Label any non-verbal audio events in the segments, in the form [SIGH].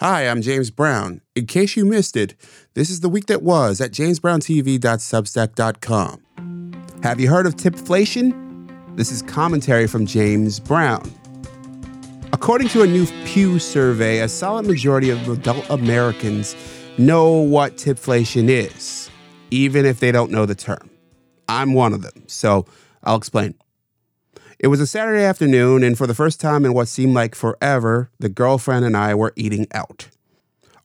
Hi, I'm James Brown. In case you missed it, this is the week that was at jamesbrowntv.substack.com. Have you heard of tipflation? This is commentary from James Brown. According to a new Pew survey, a solid majority of adult Americans know what tipflation is, even if they don't know the term. I'm one of them, so I'll explain. It was a Saturday afternoon, and for the first time in what seemed like forever, the girlfriend and I were eating out.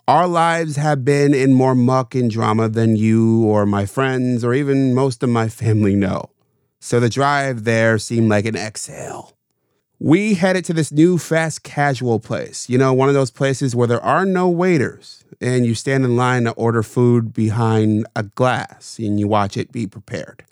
Our lives have been in more muck and drama than you or my friends or even most of my family know. So the drive there seemed like an exhale. We headed to this new fast casual place, you know, one of those places where there are no waiters and you stand in line to order food behind a glass and you watch it be prepared.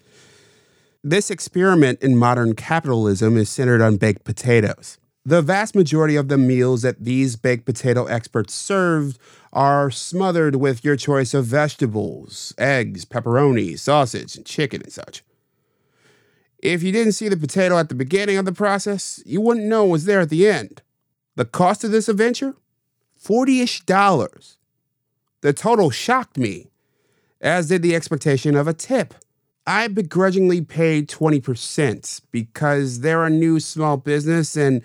This experiment in modern capitalism is centered on baked potatoes. The vast majority of the meals that these baked potato experts served are smothered with your choice of vegetables, eggs, pepperoni, sausage, and chicken and such. If you didn't see the potato at the beginning of the process, you wouldn't know it was there at the end. The cost of this adventure? 40 ish dollars. The total shocked me, as did the expectation of a tip. I begrudgingly paid 20% because they're a new small business and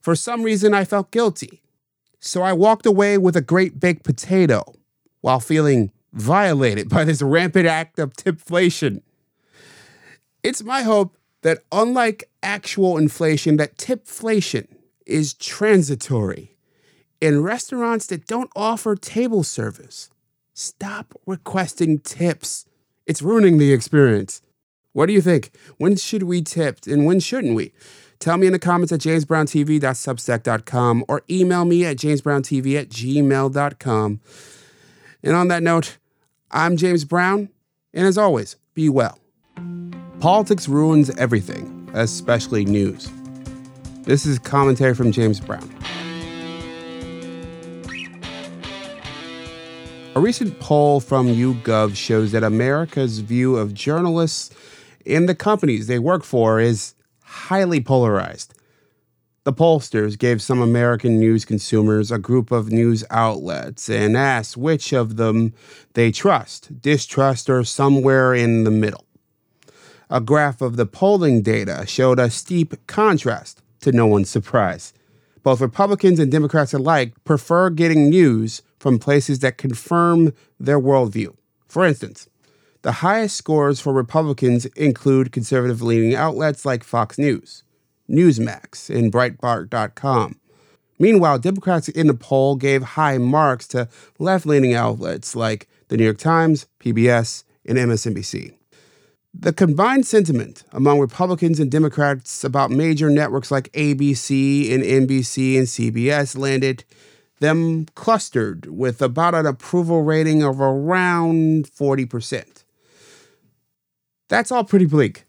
for some reason I felt guilty. So I walked away with a great baked potato while feeling violated by this rampant act of tipflation. It's my hope that unlike actual inflation, that tipflation is transitory. In restaurants that don't offer table service, stop requesting tips it's ruining the experience. What do you think? When should we tip and when shouldn't we? Tell me in the comments at jamesbrowntv.substack.com or email me at jamesbrowntv at gmail.com. And on that note, I'm James Brown, and as always, be well. Politics ruins everything, especially news. This is commentary from James Brown. A recent poll from YouGov shows that America's view of journalists and the companies they work for is highly polarized. The pollsters gave some American news consumers a group of news outlets and asked which of them they trust, distrust, or somewhere in the middle. A graph of the polling data showed a steep contrast, to no one's surprise. Both Republicans and Democrats alike prefer getting news from places that confirm their worldview. For instance, the highest scores for Republicans include conservative leaning outlets like Fox News, Newsmax, and Breitbart.com. Meanwhile, Democrats in the poll gave high marks to left leaning outlets like the New York Times, PBS, and MSNBC. The combined sentiment among Republicans and Democrats about major networks like ABC and NBC and CBS landed them clustered with about an approval rating of around 40%. That's all pretty bleak.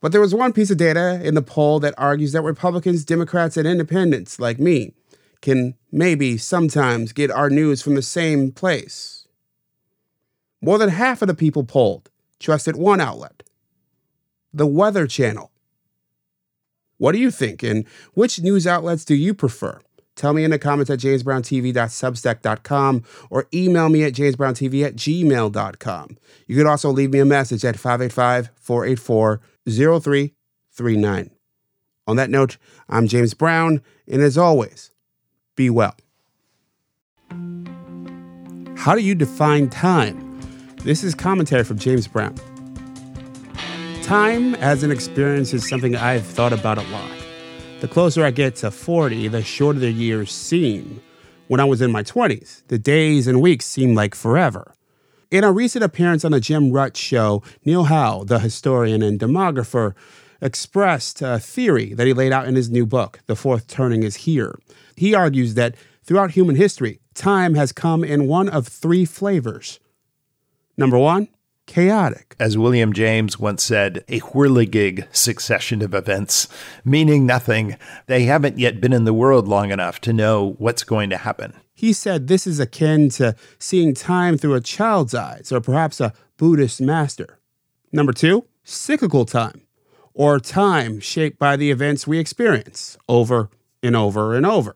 But there was one piece of data in the poll that argues that Republicans, Democrats, and independents like me can maybe sometimes get our news from the same place. More than half of the people polled trusted one outlet the Weather Channel. What do you think, and which news outlets do you prefer? Tell me in the comments at jamesbrowntv.substack.com or email me at jamesbrowntv at gmail.com. You could also leave me a message at 585 484 0339. On that note, I'm James Brown, and as always, be well. How do you define time? This is commentary from James Brown. Time as an experience is something I've thought about a lot. The closer I get to 40, the shorter the years seem. When I was in my 20s, the days and weeks seemed like forever. In a recent appearance on the Jim Rutt show, Neil Howe, the historian and demographer, expressed a theory that he laid out in his new book, The Fourth Turning is Here. He argues that throughout human history, time has come in one of three flavors. Number one, chaotic. As William James once said, a whirligig succession of events, meaning nothing. They haven't yet been in the world long enough to know what's going to happen. He said this is akin to seeing time through a child's eyes or perhaps a Buddhist master. Number two, cyclical time, or time shaped by the events we experience over and over and over.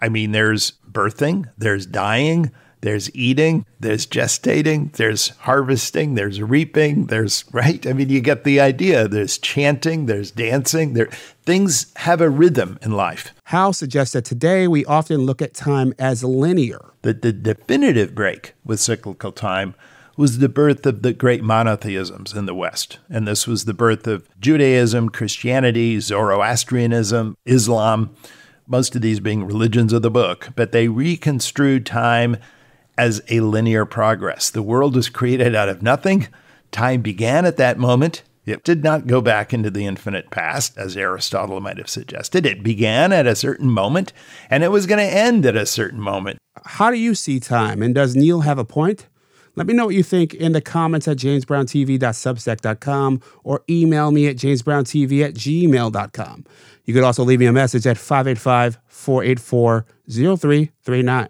I mean, there's birthing, there's dying, there's eating, there's gestating, there's harvesting, there's reaping, there's right. I mean, you get the idea. There's chanting, there's dancing. There things have a rhythm in life. Howe suggests that today we often look at time as linear. The, the definitive break with cyclical time was the birth of the great monotheisms in the West. And this was the birth of Judaism, Christianity, Zoroastrianism, Islam, most of these being religions of the book. But they reconstrued time as a linear progress. The world was created out of nothing. Time began at that moment. It did not go back into the infinite past, as Aristotle might have suggested. It began at a certain moment, and it was going to end at a certain moment. How do you see time? And does Neil have a point? Let me know what you think in the comments at jamesbrowntv.substack.com or email me at jamesbrowntv at gmail.com. You could also leave me a message at 585 484 0339.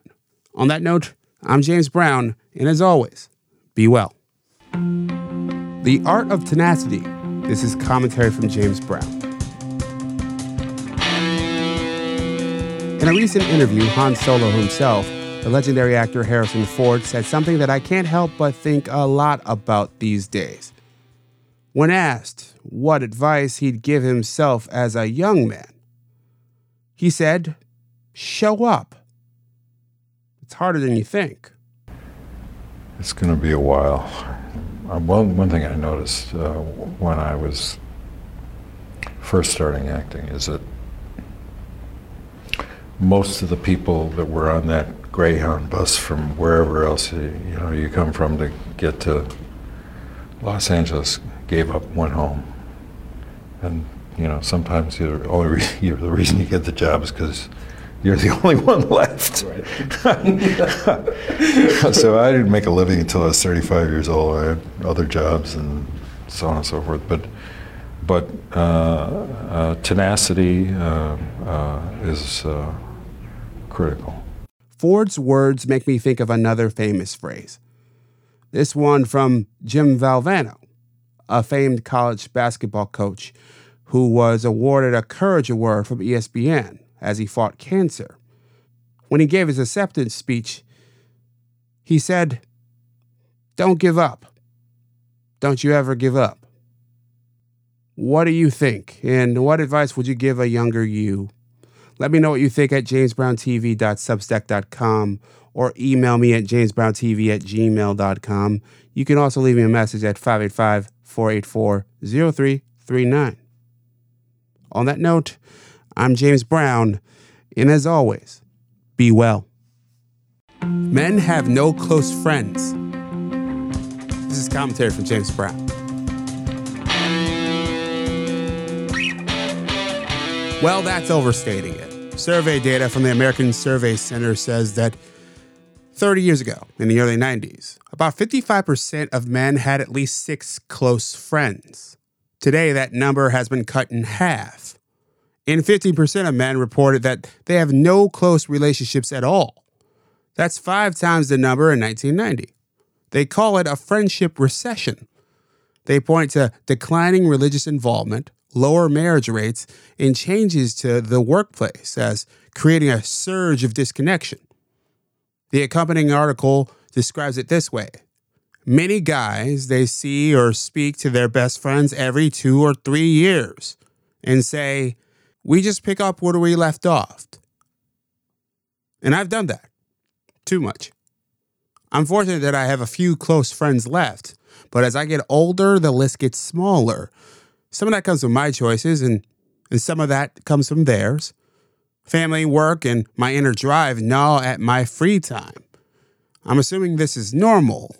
On that note, I'm James Brown, and as always, be well. The Art of Tenacity. This is commentary from James Brown. In a recent interview, Han Solo himself, the legendary actor Harrison Ford, said something that I can't help but think a lot about these days. When asked what advice he'd give himself as a young man, he said, Show up. It's harder than you think. It's going to be a while. Uh, one, one thing I noticed uh, when I was first starting acting is that most of the people that were on that Greyhound bus from wherever else you, you know you come from to get to Los Angeles gave up, went home, and you know sometimes the only re- [LAUGHS] the reason you get the job is because you're the [LAUGHS] only one left. [LAUGHS] so I didn't make a living until I was 35 years old. I had other jobs and so on and so forth. But but uh, uh, tenacity uh, uh is uh, critical. Ford's words make me think of another famous phrase. This one from Jim Valvano, a famed college basketball coach who was awarded a Courage Award from ESPN as he fought cancer. When he gave his acceptance speech, he said, Don't give up. Don't you ever give up. What do you think? And what advice would you give a younger you? Let me know what you think at jamesbrowntv.substack.com or email me at jamesbrowntv at gmail.com. You can also leave me a message at 585 484 0339. On that note, I'm James Brown, and as always, be well. Men have no close friends. This is commentary from James Brown. Well, that's overstating it. Survey data from the American Survey Center says that 30 years ago, in the early 90s, about 55% of men had at least six close friends. Today, that number has been cut in half and 15% of men reported that they have no close relationships at all. That's five times the number in 1990. They call it a friendship recession. They point to declining religious involvement, lower marriage rates, and changes to the workplace as creating a surge of disconnection. The accompanying article describes it this way Many guys, they see or speak to their best friends every two or three years and say, we just pick up where we left off. And I've done that too much. I'm fortunate that I have a few close friends left, but as I get older, the list gets smaller. Some of that comes from my choices, and, and some of that comes from theirs. Family, work, and my inner drive gnaw at my free time. I'm assuming this is normal,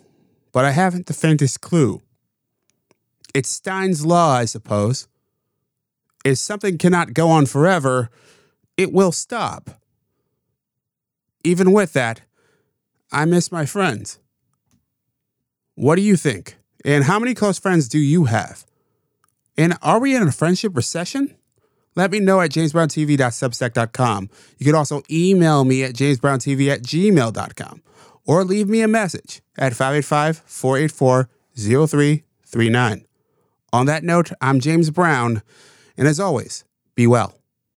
but I haven't the faintest clue. It's Stein's Law, I suppose if something cannot go on forever, it will stop. Even with that, I miss my friends. What do you think? And how many close friends do you have? And are we in a friendship recession? Let me know at jamesbrowntv.substack.com. You can also email me at jamesbrowntv at gmail.com or leave me a message at 585 484 0339. On that note, I'm James Brown. And as always, be well.